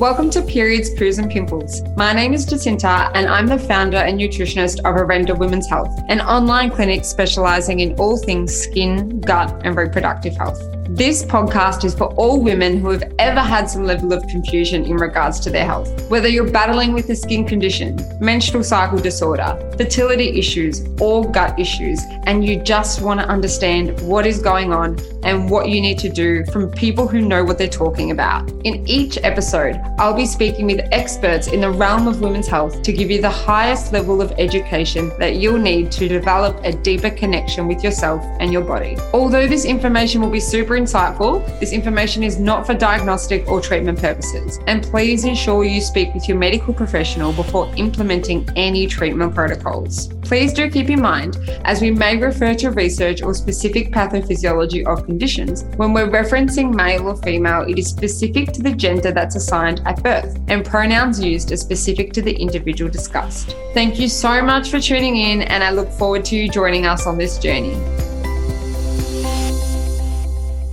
Welcome to Periods, Poos and Pimples. My name is Jacinta and I'm the founder and nutritionist of Arenda Women's Health, an online clinic specializing in all things skin, gut, and reproductive health. This podcast is for all women who have ever had some level of confusion in regards to their health. Whether you're battling with a skin condition, menstrual cycle disorder, fertility issues, or gut issues, and you just want to understand what is going on and what you need to do from people who know what they're talking about. In each episode, I'll be speaking with experts in the realm of women's health to give you the highest level of education that you'll need to develop a deeper connection with yourself and your body. Although this information will be super insightful, this information is not for diagnostic or treatment purposes. And please ensure you speak with your medical professional before implementing any treatment protocols. Please do keep in mind, as we may refer to research or specific pathophysiology of conditions, when we're referencing male or female, it is specific to the gender that's assigned at birth, and pronouns used are specific to the individual discussed. Thank you so much for tuning in, and I look forward to you joining us on this journey.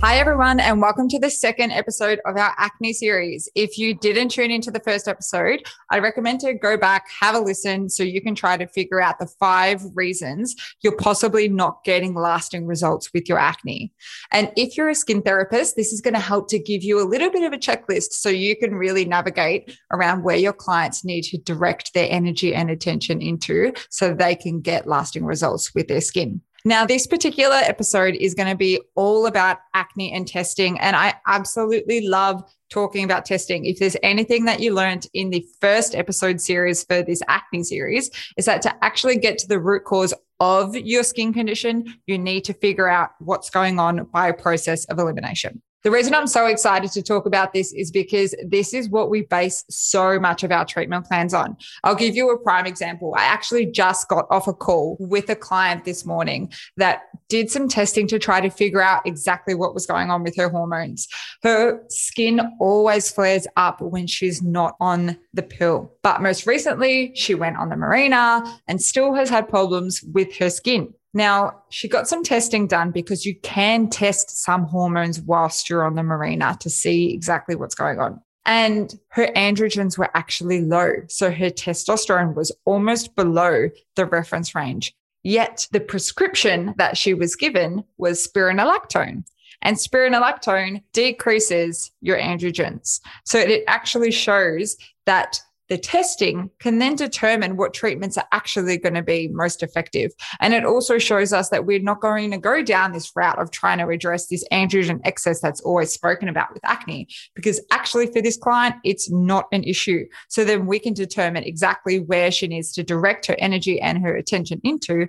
Hi, everyone, and welcome to the second episode of our acne series. If you didn't tune into the first episode, I recommend to go back, have a listen so you can try to figure out the five reasons you're possibly not getting lasting results with your acne. And if you're a skin therapist, this is going to help to give you a little bit of a checklist so you can really navigate around where your clients need to direct their energy and attention into so they can get lasting results with their skin. Now, this particular episode is going to be all about acne and testing. And I absolutely love talking about testing. If there's anything that you learned in the first episode series for this acne series, is that to actually get to the root cause of your skin condition, you need to figure out what's going on by a process of elimination. The reason I'm so excited to talk about this is because this is what we base so much of our treatment plans on. I'll give you a prime example. I actually just got off a call with a client this morning that did some testing to try to figure out exactly what was going on with her hormones. Her skin always flares up when she's not on the pill. But most recently, she went on the Mirena and still has had problems with her skin. Now, she got some testing done because you can test some hormones whilst you're on the Mirena to see exactly what's going on. And her androgens were actually low. So her testosterone was almost below the reference range. Yet the prescription that she was given was spironolactone. And spironolactone decreases your androgens. So it actually shows that the testing can then determine what treatments are actually going to be most effective. And it also shows us that we're not going to go down this route of trying to address this androgen excess that's always spoken about with acne, because actually for this client, it's not an issue. So then we can determine exactly where she needs to direct her energy and her attention into.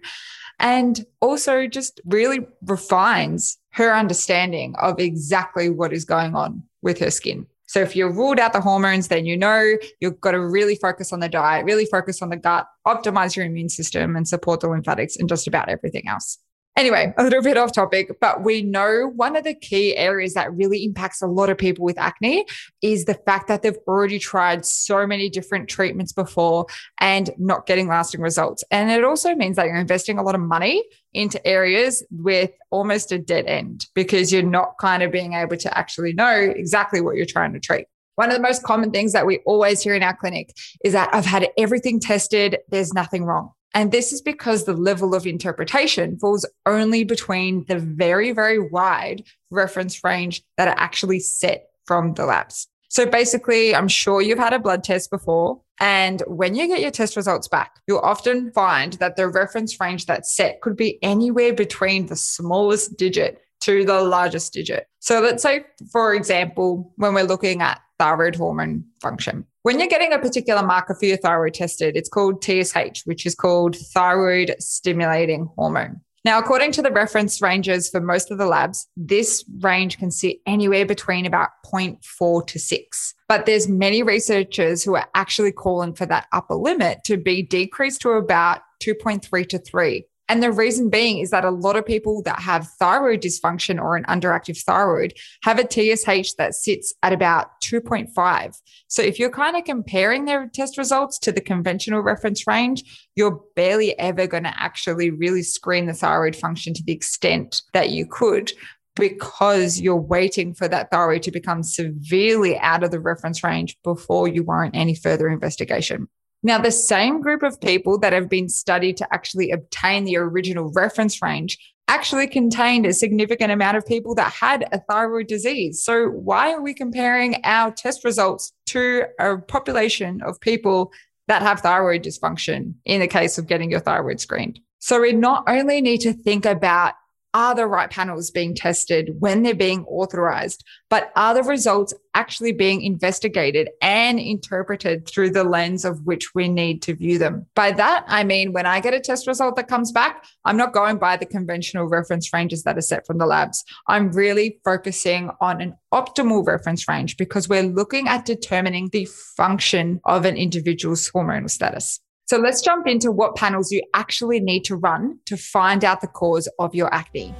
And also just really refines her understanding of exactly what is going on with her skin. So if you've ruled out the hormones, then you know you've got to really focus on the diet, really focus on the gut, optimize your immune system and support the lymphatics and just about everything else. Anyway, a little bit off topic, but we know one of the key areas that really impacts a lot of people with acne is the fact that they've already tried so many different treatments before and not getting lasting results. And it also means that you're investing a lot of money into areas with almost a dead end because you're not kind of being able to actually know exactly what you're trying to treat. One of the most common things that we always hear in our clinic is that I've had everything tested, there's nothing wrong. And this is because the level of interpretation falls only between the very, very wide reference range that are actually set from the labs. So basically, I'm sure you've had a blood test before. And when you get your test results back, you'll often find that the reference range that's set could be anywhere between the smallest digit to the largest digit. So let's say, for example, when we're looking at thyroid hormone function, when you're getting a particular marker for your thyroid tested, it's called TSH, which is called thyroid stimulating hormone. Now, according to the reference ranges for most of the labs, this range can sit anywhere between about 0.4 to 6. But there's many researchers who are actually calling for that upper limit to be decreased to about 2.3 to 3. And the reason being is that a lot of people that have thyroid dysfunction or an underactive thyroid have a TSH that sits at about 2.5. So if you're kind of comparing their test results to the conventional reference range, you're barely ever going to actually really screen the thyroid function to the extent that you could because you're waiting for that thyroid to become severely out of the reference range before you warrant any further investigation. Now, the same group of people that have been studied to actually obtain the original reference range actually contained a significant amount of people that had a thyroid disease. So, why are we comparing our test results to a population of people that have thyroid dysfunction in the case of getting your thyroid screened? So, we not only need to think about are the right panels being tested when they're being authorized, but are the results actually being investigated and interpreted through the lens of which we need to view them? By that, I mean, when I get a test result that comes back, I'm not going by the conventional reference ranges that are set from the labs. I'm really focusing on an optimal reference range because we're looking at determining the function of an individual's hormonal status. So let's jump into what panels you actually need to run to find out the cause of your acne.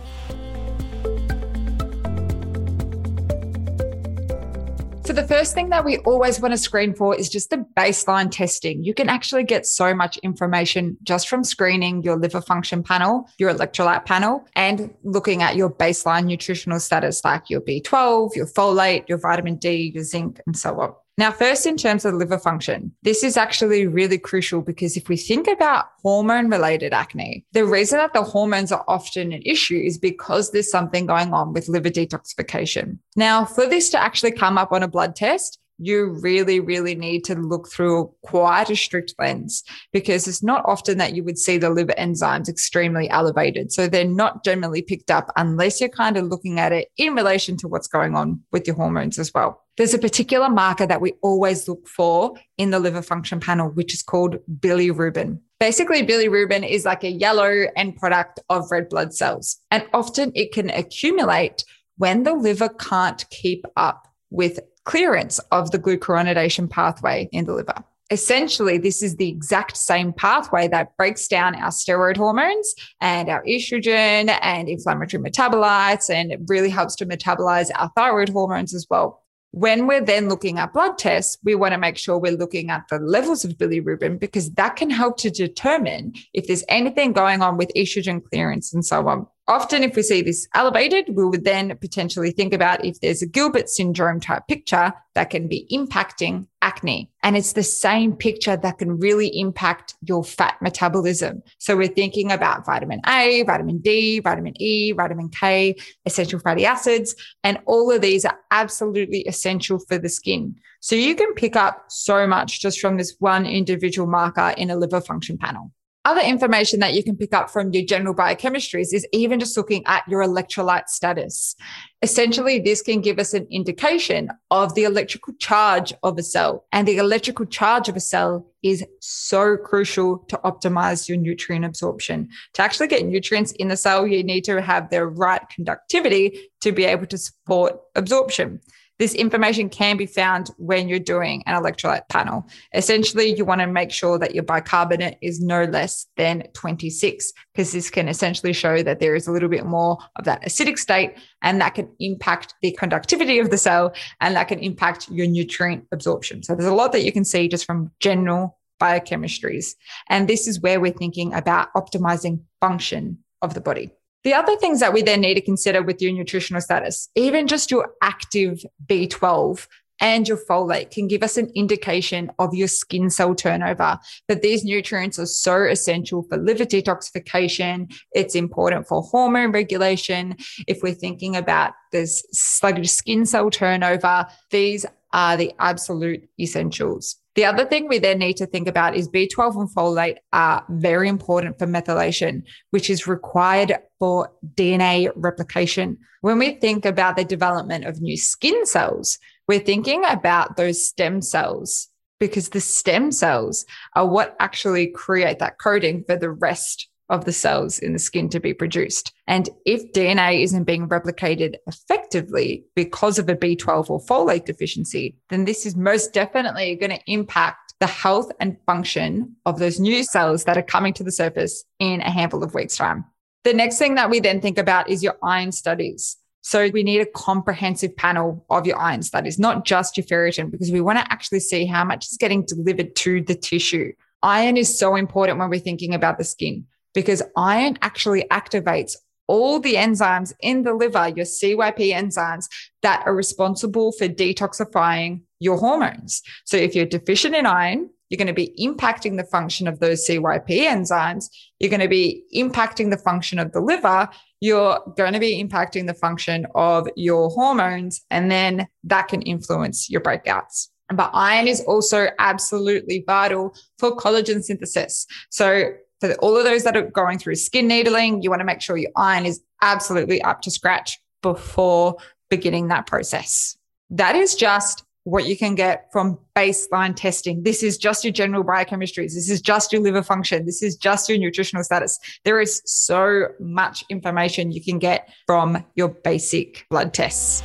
So, the first thing that we always want to screen for is just the baseline testing. You can actually get so much information just from screening your liver function panel, your electrolyte panel, and looking at your baseline nutritional status like your B12, your folate, your vitamin D, your zinc, and so on. Now, first, in terms of liver function, this is actually really crucial because if we think about hormone related acne, the reason that the hormones are often an issue is because there's something going on with liver detoxification. Now, for this to actually come up on a blood test, you really, really need to look through quite a strict lens because it's not often that you would see the liver enzymes extremely elevated. So they're not generally picked up unless you're kind of looking at it in relation to what's going on with your hormones as well. There's a particular marker that we always look for in the liver function panel, which is called bilirubin. Basically, bilirubin is like a yellow end product of red blood cells, and often it can accumulate when the liver can't keep up with clearance of the glucuronidation pathway in the liver. Essentially, this is the exact same pathway that breaks down our steroid hormones and our estrogen and inflammatory metabolites, and it really helps to metabolize our thyroid hormones as well. When we're then looking at blood tests, we want to make sure we're looking at the levels of bilirubin because that can help to determine if there's anything going on with estrogen clearance and so on. Often, if we see this elevated, we would then potentially think about if there's a Gilbert syndrome type picture that can be impacting acne. And it's the same picture that can really impact your fat metabolism. So we're thinking about vitamin A, vitamin D, vitamin E, vitamin K, essential fatty acids, and all of these are absolutely essential for the skin. So you can pick up so much just from this one individual marker in a liver function panel. Other information that you can pick up from your general biochemistries is even just looking at your electrolyte status. Essentially, this can give us an indication of the electrical charge of a cell. And the electrical charge of a cell is so crucial to optimize your nutrient absorption. To actually get nutrients in the cell, you need to have the right conductivity to be able to support absorption. This information can be found when you're doing an electrolyte panel. Essentially, you want to make sure that your bicarbonate is no less than 26, because this can essentially show that there is a little bit more of that acidic state, and that can impact the conductivity of the cell and that can impact your nutrient absorption. So, there's a lot that you can see just from general biochemistries. And this is where we're thinking about optimizing function of the body. The other things that we then need to consider with your nutritional status, even just your active B12 and your folate can give us an indication of your skin cell turnover. But these nutrients are so essential for liver detoxification. It's important for hormone regulation. If we're thinking about this sluggish skin cell turnover, these are the absolute essentials. The other thing we then need to think about is B12 and folate are very important for methylation, which is required for DNA replication. When we think about the development of new skin cells, we're thinking about those stem cells because the stem cells are what actually create that coding for the rest of the cells in the skin to be produced. And if DNA isn't being replicated effectively because of a B12 or folate deficiency, then this is most definitely going to impact the health and function of those new cells that are coming to the surface in a handful of weeks' time. The next thing that we then think about is your iron studies. So we need a comprehensive panel of your iron studies, not just your ferritin, because we want to actually see how much is getting delivered to the tissue. Iron is so important when we're thinking about the skin because iron actually activates all the enzymes in the liver, your CYP enzymes that are responsible for detoxifying your hormones. So if you're deficient in iron, you're going to be impacting the function of those CYP enzymes. You're going to be impacting the function of the liver. You're going to be impacting the function of your hormones. And then that can influence your breakouts. But iron is also absolutely vital for collagen synthesis. So for all of those that are going through skin needling, you want to make sure your iron is absolutely up to scratch before beginning that process. That is just what you can get from baseline testing. This is just your general biochemistries. This is just your liver function. This is just your nutritional status. There is so much information you can get from your basic blood tests.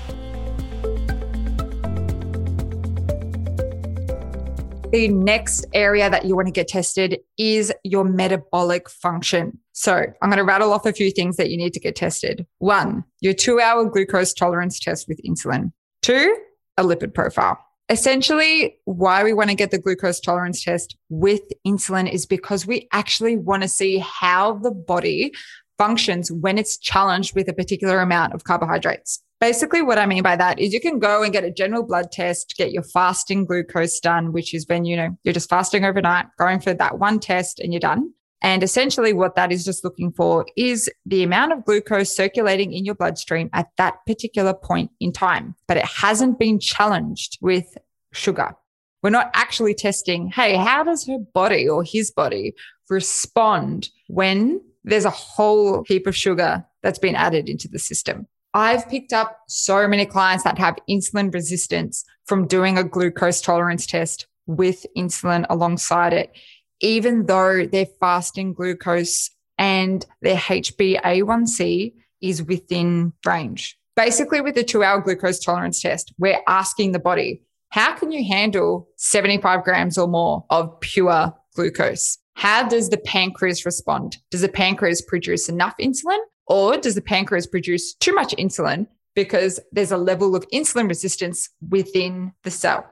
The next area that you want to get tested is your metabolic function. So I'm going to rattle off a few things that you need to get tested. One, your two hour glucose tolerance test with insulin. Two, a lipid profile. Essentially, why we want to get the glucose tolerance test with insulin is because we actually want to see how the body functions when it's challenged with a particular amount of carbohydrates. Basically, what I mean by that is you can go and get a general blood test, get your fasting glucose done, which is when, you know, you're just fasting overnight, going for that one test and you're done. And essentially, what that is just looking for is the amount of glucose circulating in your bloodstream at that particular point in time, but it hasn't been challenged with sugar. We're not actually testing, hey, how does her body or his body respond when there's a whole heap of sugar that's been added into the system? I've picked up so many clients that have insulin resistance from doing a glucose tolerance test with insulin alongside it, even though their fasting glucose and their HbA1c is within range. Basically, with the two hour glucose tolerance test, we're asking the body, how can you handle 75 grams or more of pure glucose? How does the pancreas respond? Does the pancreas produce enough insulin or does the pancreas produce too much insulin because there's a level of insulin resistance within the cell?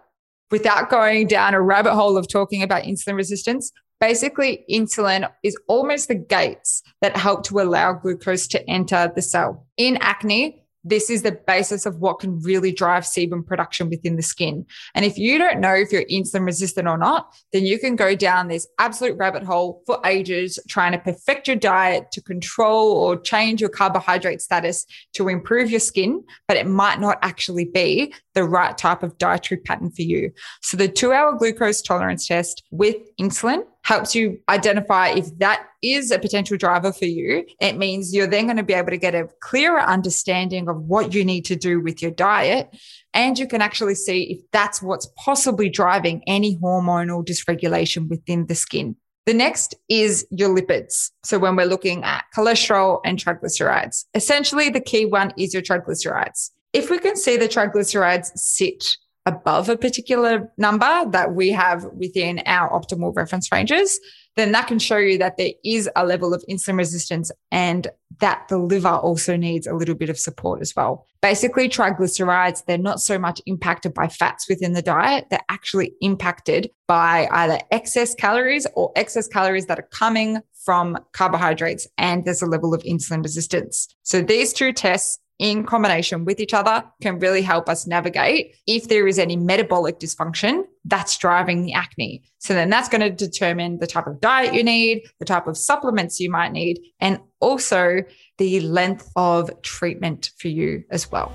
Without going down a rabbit hole of talking about insulin resistance, basically, insulin is almost the gates that help to allow glucose to enter the cell. In acne, this is the basis of what can really drive sebum production within the skin. And if you don't know if you're insulin resistant or not, then you can go down this absolute rabbit hole for ages trying to perfect your diet to control or change your carbohydrate status to improve your skin, but it might not actually be the right type of dietary pattern for you. So the two hour glucose tolerance test with insulin helps you identify if that is a potential driver for you. It means you're then going to be able to get a clearer understanding of what you need to do with your diet. And you can actually see if that's what's possibly driving any hormonal dysregulation within the skin. The next is your lipids. So when we're looking at cholesterol and triglycerides, essentially the key one is your triglycerides. If we can see the triglycerides sit above a particular number that we have within our optimal reference ranges, then that can show you that there is a level of insulin resistance and that the liver also needs a little bit of support as well. Basically, triglycerides, they're not so much impacted by fats within the diet, they're actually impacted by either excess calories or excess calories that are coming from carbohydrates, and there's a level of insulin resistance. So these two tests in combination with each other can really help us navigate if there is any metabolic dysfunction that's driving the acne. So then that's going to determine the type of diet you need, the type of supplements you might need, and also the length of treatment for you as well.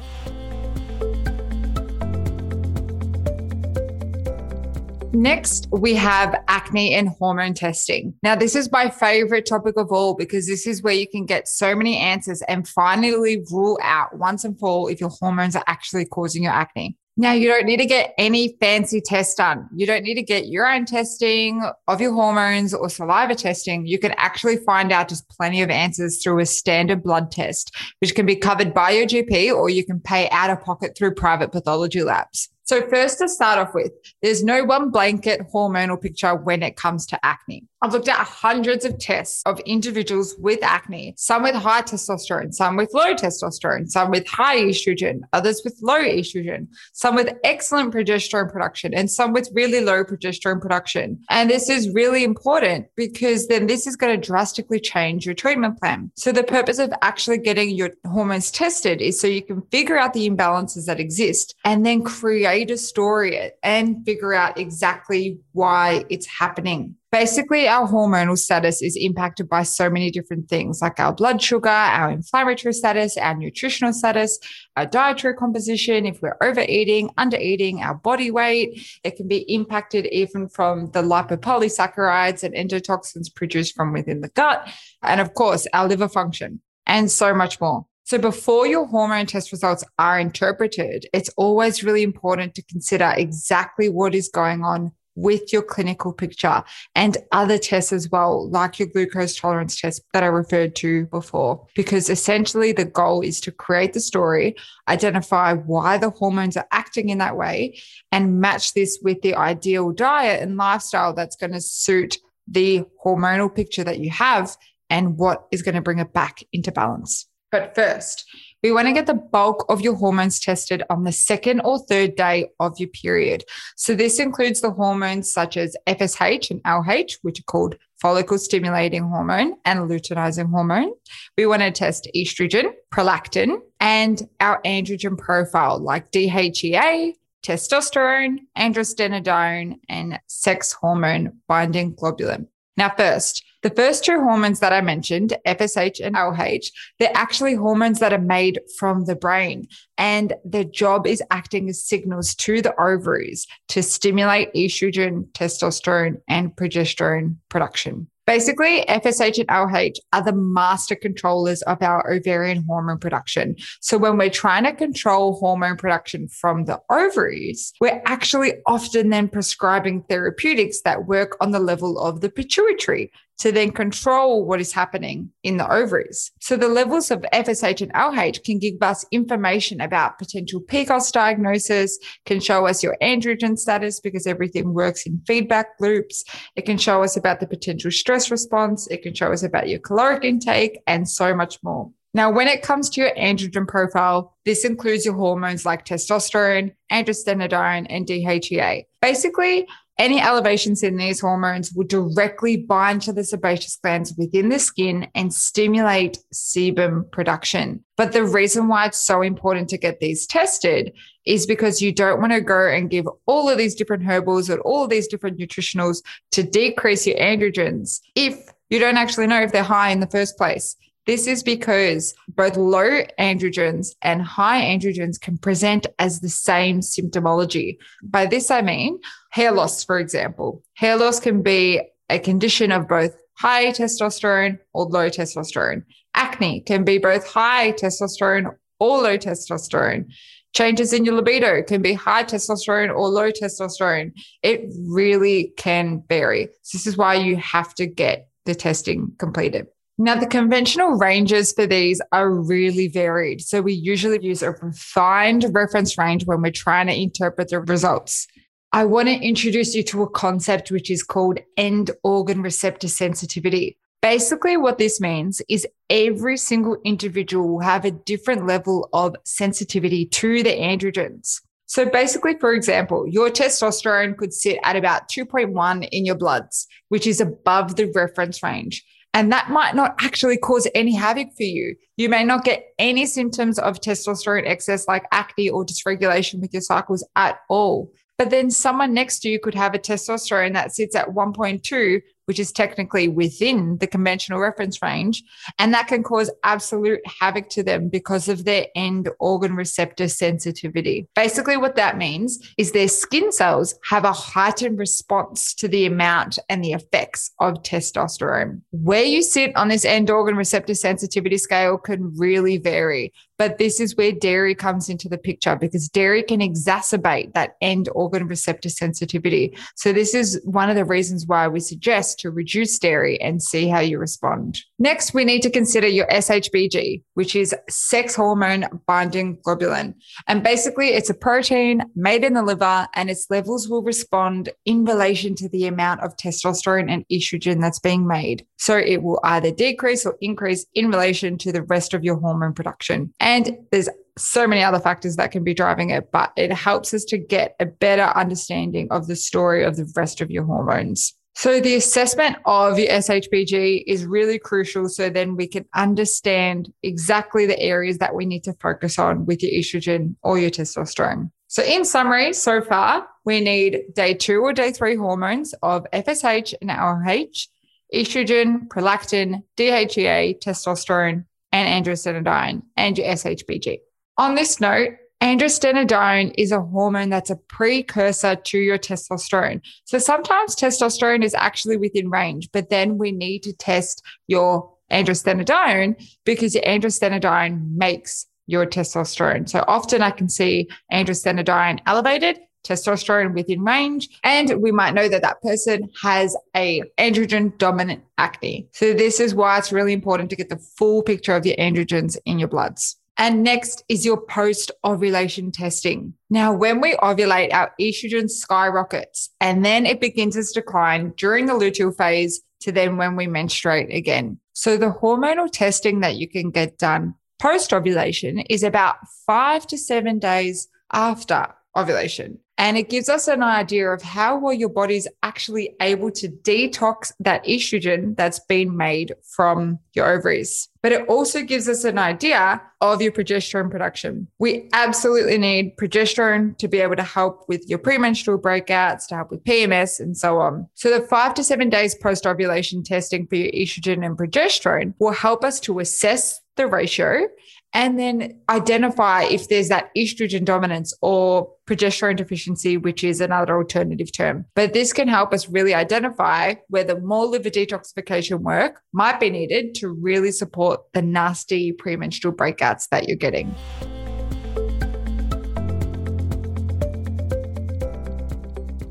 Next, we have acne and hormone testing. Now, this is my favorite topic of all because this is where you can get so many answers and finally rule out once and for all if your hormones are actually causing your acne. Now, you don't need to get any fancy test done. You don't need to get urine testing of your hormones or saliva testing. You can actually find out just plenty of answers through a standard blood test, which can be covered by your GP or you can pay out of pocket through private pathology labs. So, first to start off with, there's no one blanket hormonal picture when it comes to acne. I've looked at hundreds of tests of individuals with acne, some with high testosterone, some with low testosterone, some with high estrogen, others with low estrogen, some with excellent progesterone production, and some with really low progesterone production. And this is really important because then this is going to drastically change your treatment plan. So, the purpose of actually getting your hormones tested is so you can figure out the imbalances that exist and then create a story and figure out exactly why it's happening. Basically, our hormonal status is impacted by so many different things like our blood sugar, our inflammatory status, our nutritional status, our dietary composition, if we're overeating, undereating, our body weight. It can be impacted even from the lipopolysaccharides and endotoxins produced from within the gut. And of course, our liver function and so much more. So before your hormone test results are interpreted, it's always really important to consider exactly what is going on with your clinical picture and other tests as well, like your glucose tolerance test that I referred to before. Because essentially, the goal is to create the story, identify why the hormones are acting in that way, and match this with the ideal diet and lifestyle that's going to suit the hormonal picture that you have and what is going to bring it back into balance. But first, we want to get the bulk of your hormones tested on the second or third day of your period. So, this includes the hormones such as FSH and LH, which are called follicle stimulating hormone and luteinizing hormone. We want to test estrogen, prolactin, and our androgen profile like DHEA, testosterone, androstenedione, and sex hormone binding globulin. Now, first, the first two hormones that I mentioned, FSH and LH, they're actually hormones that are made from the brain. And their job is acting as signals to the ovaries to stimulate estrogen, testosterone, and progesterone production. Basically, FSH and LH are the master controllers of our ovarian hormone production. So when we're trying to control hormone production from the ovaries, we're actually often then prescribing therapeutics that work on the level of the pituitary to then control what is happening in the ovaries. So the levels of FSH and LH can give us information about potential PCOS diagnosis, can show us your androgen status because everything works in feedback loops. It can show us about the potential stress response. It can show us about your caloric intake and so much more. Now, when it comes to your androgen profile, this includes your hormones like testosterone, androstenedione, and DHEA. Basically, any elevations in these hormones will directly bind to the sebaceous glands within the skin and stimulate sebum production. But the reason why it's so important to get these tested is because you don't want to go and give all of these different herbals or all of these different nutritionals to decrease your androgens if you don't actually know if they're high in the first place. This is because both low androgens and high androgens can present as the same symptomology. By this, I mean hair loss, for example. Hair loss can be a condition of both high testosterone or low testosterone. Acne can be both high testosterone or low testosterone. Changes in your libido can be high testosterone or low testosterone. It really can vary. This is why you have to get the testing completed. Now, the conventional ranges for these are really varied. So, we usually use a refined reference range when we're trying to interpret the results. I want to introduce you to a concept which is called end organ receptor sensitivity. Basically, what this means is every single individual will have a different level of sensitivity to the androgens. So, basically, for example, your testosterone could sit at about 2.1 in your bloods, which is above the reference range. And that might not actually cause any havoc for you. You may not get any symptoms of testosterone excess like acne or dysregulation with your cycles at all. But then someone next to you could have a testosterone that sits at 1.2, which is technically within the conventional reference range. And that can cause absolute havoc to them because of their end organ receptor sensitivity. Basically, what that means is their skin cells have a heightened response to the amount and the effects of testosterone. Where you sit on this end organ receptor sensitivity scale can really vary. But this is where dairy comes into the picture because dairy can exacerbate that end organ receptor sensitivity. So, this is one of the reasons why we suggest to reduce dairy and see how you respond. Next, we need to consider your SHBG, which is sex hormone binding globulin. And basically, it's a protein made in the liver, and its levels will respond in relation to the amount of testosterone and estrogen that's being made. So, it will either decrease or increase in relation to the rest of your hormone production. And there's so many other factors that can be driving it, but it helps us to get a better understanding of the story of the rest of your hormones. So, the assessment of your SHBG is really crucial. So, then we can understand exactly the areas that we need to focus on with your estrogen or your testosterone. So, in summary, so far, we need day two or day three hormones of FSH and LH, estrogen, prolactin, DHEA, testosterone, and androstenedione, and your SHBG. On this note, androstenedione is a hormone that's a precursor to your testosterone. So sometimes testosterone is actually within range, but then we need to test your androstenedione because your androstenedione makes your testosterone. So often I can see androstenedione elevated, testosterone within range, and we might know that that person has a androgen dominant acne. So this is why it's really important to get the full picture of your androgens in your bloods. And next is your post ovulation testing. Now, when we ovulate, our estrogen skyrockets and then it begins its decline during the luteal phase to then when we menstruate again. So, the hormonal testing that you can get done post ovulation is about five to seven days after ovulation. And it gives us an idea of how well your body's actually able to detox that estrogen that's been made from your ovaries. But it also gives us an idea of your progesterone production. We absolutely need progesterone to be able to help with your premenstrual breakouts, to help with PMS, and so on. So, the five to seven days post ovulation testing for your estrogen and progesterone will help us to assess the ratio and then identify if there's that estrogen dominance or progesterone deficiency, which is another alternative term. But this can help us really identify whether more liver detoxification work might be needed to really support the nasty premenstrual breakouts that you're getting.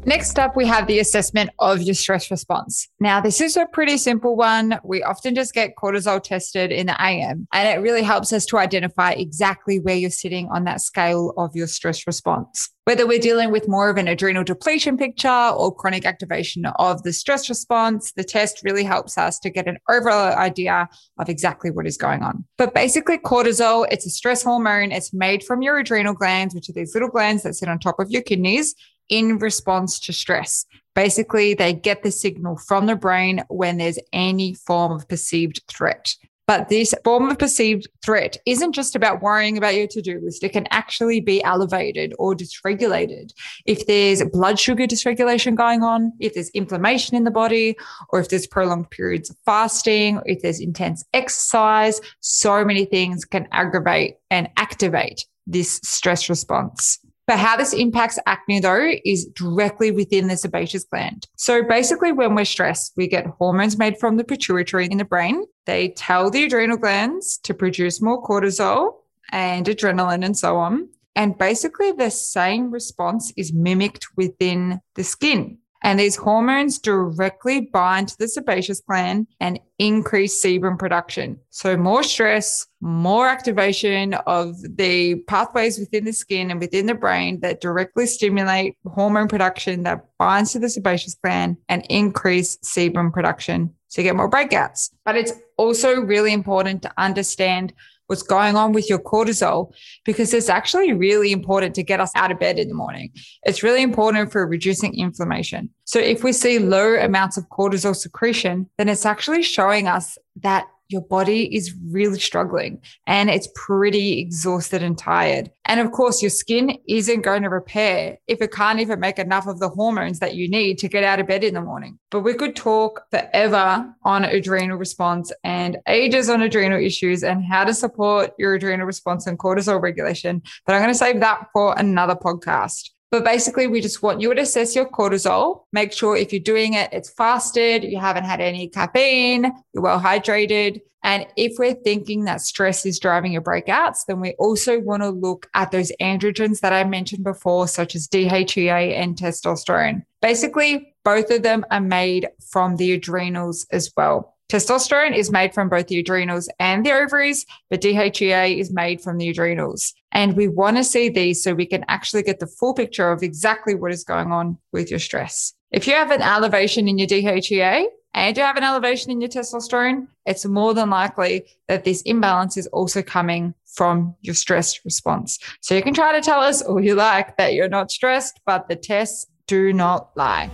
Next up, we have the assessment of your stress response. Now, this is a pretty simple one. We often just get cortisol tested in the AM, and it really helps us to identify exactly where you're sitting on that scale of your stress response. Whether we're dealing with more of an adrenal depletion picture or chronic activation of the stress response, the test really helps us to get an overall idea of exactly what is going on. But basically, cortisol, it's a stress hormone. It's made from your adrenal glands, which are these little glands that sit on top of your kidneys in response to stress. Basically, they get the signal from the brain when there's any form of perceived threat. But this form of perceived threat isn't just about worrying about your to do list. It can actually be elevated or dysregulated. If there's blood sugar dysregulation going on, if there's inflammation in the body, or if there's prolonged periods of fasting, if there's intense exercise, so many things can aggravate and activate this stress response. But how this impacts acne, though, is directly within the sebaceous gland. So basically, when we're stressed, we get hormones made from the pituitary in the brain. They tell the adrenal glands to produce more cortisol and adrenaline and so on. And basically, the same response is mimicked within the skin. And these hormones directly bind to the sebaceous gland and increase sebum production. So, more stress, more activation of the pathways within the skin and within the brain that directly stimulate hormone production that binds to the sebaceous gland and increase sebum production So, you get more breakouts. But it's also really important to understand what's going on with your cortisol because it's actually really important to get us out of bed in the morning. It's really important for reducing inflammation. So if we see low amounts of cortisol secretion, then it's actually showing us that your body is really struggling and it's pretty exhausted and tired. And of course, your skin isn't going to repair if it can't even make enough of the hormones that you need to get out of bed in the morning. But we could talk forever on adrenal response and ages on adrenal issues and how to support your adrenal response and cortisol regulation. But I'm going to save that for another podcast. But basically, we just want you to assess your cortisol. Make sure if you're doing it, it's fasted, you haven't had any caffeine, you're well hydrated. And if we're thinking that stress is driving your breakouts, then we also want to look at those androgens that I mentioned before, such as DHEA and testosterone. Basically, both of them are made from the adrenals as well. Testosterone is made from both the adrenals and the ovaries, but DHEA is made from the adrenals. And we want to see these so we can actually get the full picture of exactly what is going on with your stress. If you have an elevation in your DHEA and you have an elevation in your testosterone, it's more than likely that this imbalance is also coming from your stress response. So you can try to tell us all you like that you're not stressed, but the tests do not lie.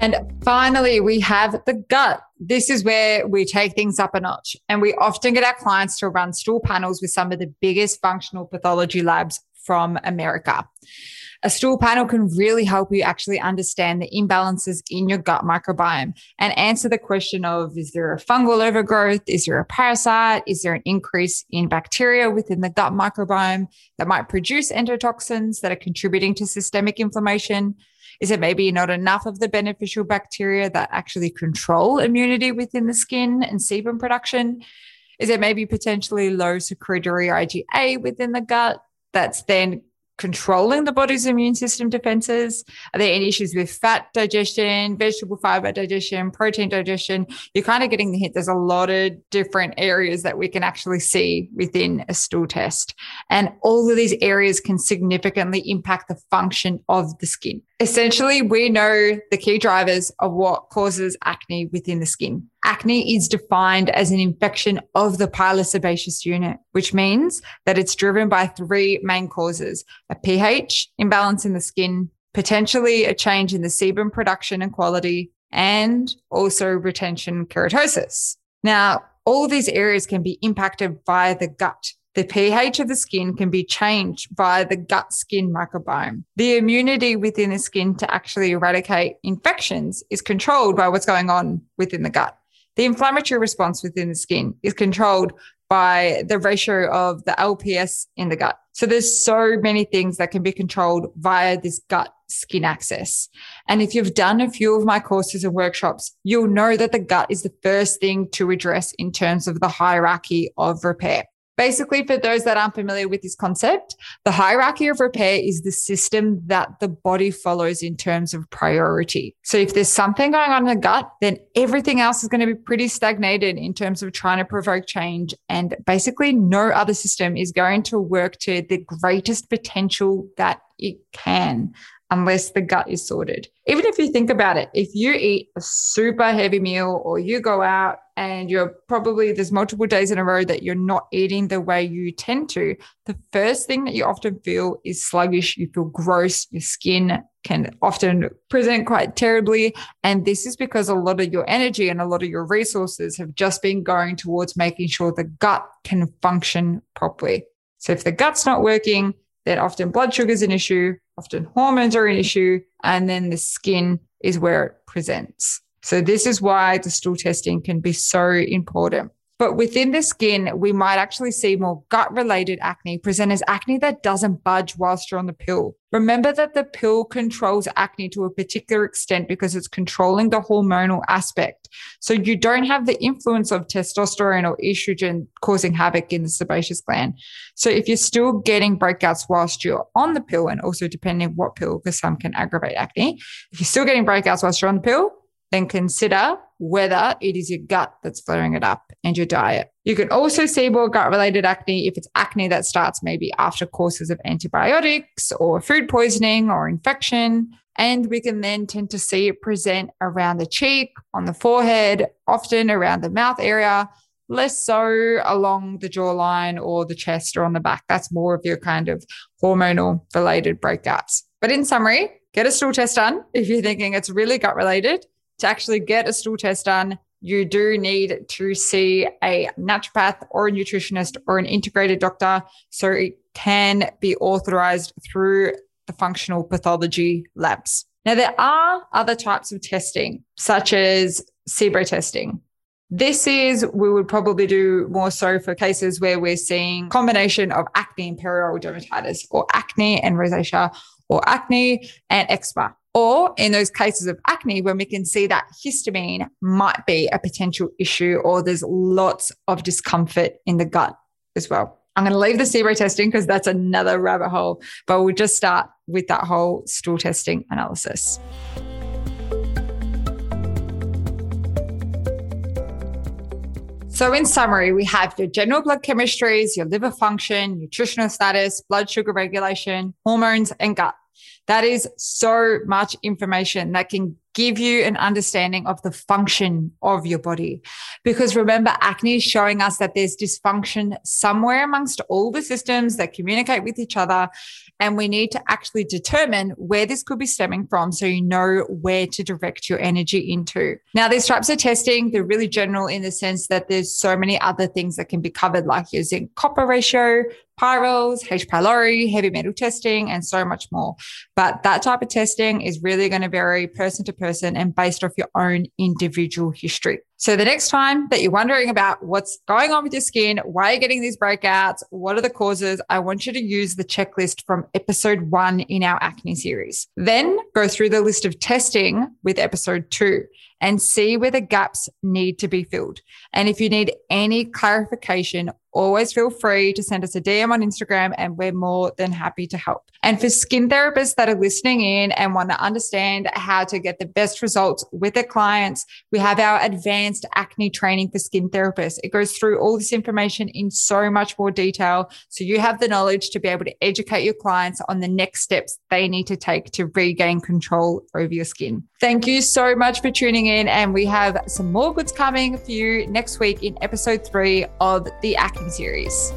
And finally, we have the gut. This is where we take things up a notch. And we often get our clients to run stool panels with some of the biggest functional pathology labs from America. A stool panel can really help you actually understand the imbalances in your gut microbiome and answer the question of is there a fungal overgrowth? Is there a parasite? Is there an increase in bacteria within the gut microbiome that might produce endotoxins that are contributing to systemic inflammation? Is it maybe not enough of the beneficial bacteria that actually control immunity within the skin and sebum production? Is it maybe potentially low secretory IgA within the gut that's then controlling the body's immune system defenses? Are there any issues with fat digestion, vegetable fiber digestion, protein digestion? You're kind of getting the hint. There's a lot of different areas that we can actually see within a stool test. And all of these areas can significantly impact the function of the skin. Essentially, we know the key drivers of what causes acne within the skin. Acne is defined as an infection of the pilosebaceous unit, which means that it's driven by three main causes a pH imbalance in the skin, potentially a change in the sebum production and quality, and also retention keratosis. Now, all of these areas can be impacted by the gut. The pH of the skin can be changed by the gut skin microbiome. The immunity within the skin to actually eradicate infections is controlled by what's going on within the gut. The inflammatory response within the skin is controlled by the ratio of the LPS in the gut. So there's so many things that can be controlled via this gut skin axis. And if you've done a few of my courses and workshops, you'll know that the gut is the first thing to address in terms of the hierarchy of repair. Basically, for those that aren't familiar with this concept, the hierarchy of repair is the system that the body follows in terms of priority. So, if there's something going on in the gut, then everything else is going to be pretty stagnated in terms of trying to provoke change. And basically, no other system is going to work to the greatest potential that it can unless the gut is sorted. Even if you think about it, if you eat a super heavy meal or you go out and you're probably there's multiple days in a row that you're not eating the way you tend to, the first thing that you often feel is sluggish. You feel gross. Your skin can often present quite terribly. And this is because a lot of your energy and a lot of your resources have just been going towards making sure the gut can function properly. So if the gut's not working, then often blood sugar is an issue, often hormones are an issue, and then the skin is where it presents. So, this is why the stool testing can be so important. But within the skin, we might actually see more gut related acne present as acne that doesn't budge whilst you're on the pill. Remember that the pill controls acne to a particular extent because it's controlling the hormonal aspect. So you don't have the influence of testosterone or estrogen causing havoc in the sebaceous gland. So if you're still getting breakouts whilst you're on the pill, and also depending what pill, because some can aggravate acne, if you're still getting breakouts whilst you're on the pill, then consider whether it is your gut that's flaring it up and your diet. You can also see more gut related acne if it's acne that starts maybe after courses of antibiotics or food poisoning or infection. And we can then tend to see it present around the cheek, on the forehead, often around the mouth area, less so along the jawline or the chest or on the back. That's more of your kind of hormonal related breakouts. But in summary, get a stool test done if you're thinking it's really gut related to actually get a stool test done, you do need to see a naturopath or a nutritionist or an integrated doctor. So it can be authorized through the functional pathology labs. Now, there are other types of testing, such as SIBO testing. This is, we would probably do more so for cases where we're seeing combination of acne and perioral dermatitis or acne and rosacea or acne and eczema. Or in those cases of acne, when we can see that histamine might be a potential issue, or there's lots of discomfort in the gut as well. I'm going to leave the SIBO testing because that's another rabbit hole, but we'll just start with that whole stool testing analysis. So, in summary, we have your general blood chemistries, your liver function, nutritional status, blood sugar regulation, hormones, and gut. That is so much information that can give you an understanding of the function of your body. Because remember, acne is showing us that there's dysfunction somewhere amongst all the systems that communicate with each other. And we need to actually determine where this could be stemming from so you know where to direct your energy into. Now, these types of testing, they're really general in the sense that there's so many other things that can be covered, like zinc copper ratio, Pyrroles, H. pylori, heavy metal testing, and so much more. But that type of testing is really going to vary person to person and based off your own individual history. So the next time that you're wondering about what's going on with your skin, why you're getting these breakouts, what are the causes, I want you to use the checklist from episode one in our acne series. Then go through the list of testing with episode two and see where the gaps need to be filled. And if you need any clarification always feel free to send us a DM on Instagram and we're more than happy to help. And for skin therapists that are listening in and want to understand how to get the best results with their clients, we have our advanced acne training for skin therapists. It goes through all this information in so much more detail. So you have the knowledge to be able to educate your clients on the next steps they need to take to regain control over your skin. Thank you so much for tuning in. And we have some more goods coming for you next week in episode three of the Acne series.